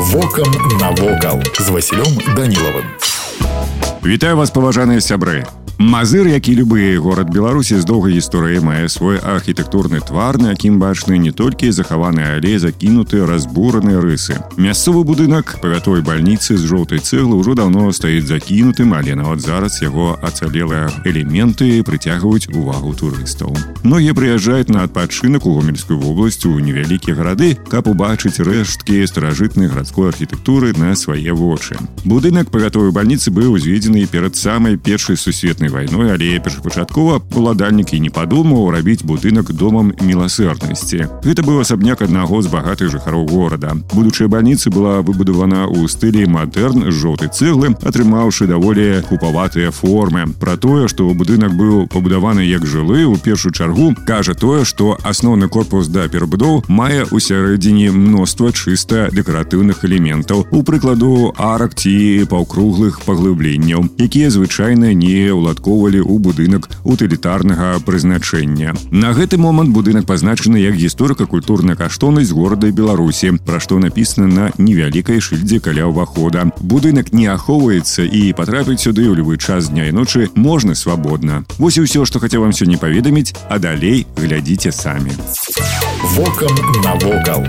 Вокам навокал з Васілём Данілавым. Вітаю вас паважаныя сябры Мазыр, як і любы горад Беларусі з доўгай гісторыяй мае свой архітэктурны твар, на якім бачны не толькі захаваныя але закінуты разбураныя рысы. Мясцовы будынак павятой бальніцы з жоўтай цэглы ўжо даўно стаіць закінутым, але нават зараз яго ацалелыя элементы прыцягваюць увагу турыстаў. Многія прыязджаюць на адпачынак у гомельскую вобласць у невялікія гарады, каб убачыць рэшткі старажытнай гарадской архітэктуры на свае вочы. Будынак павятовай бальніцы быў узведзены перад самай першай сусветнай вайной але першапачаткова уладальнік і не падумаў рабіць будынак домам міласэрнасці гэта быў асабняк аднаго з багатых жыхароў горада будучая бальніца была выбудавана ў стылі мадэрн жоўтай цэглы атрымаўшы даволі купаватыя формы пра тое што будынак быў пабудаваны як жылы у першую чаргу кажа тое што асноўны корпус да перабудоў мае ў сярэдзіне мноства чыста дэкаратыўных элементаў у прыкладу арак ці паўкруглых паглыбленняў якія звычайна не ўлад уладкоўвалі ў будынак утылітарнага прызначэння. На гэты момант будынак пазначаны як гісторыка-культурная каштоўнасць горада Беларусі, пра што напісана на невялікай шыльдзе каля ўвахода. Будынак не ахоўваецца і патрапіць сюды ў любы час дня і ночы можна свабодна. Вось і ўсё, што хацеў вам сёння паведаміць, а далей глядзіце самі. Вокам навокал.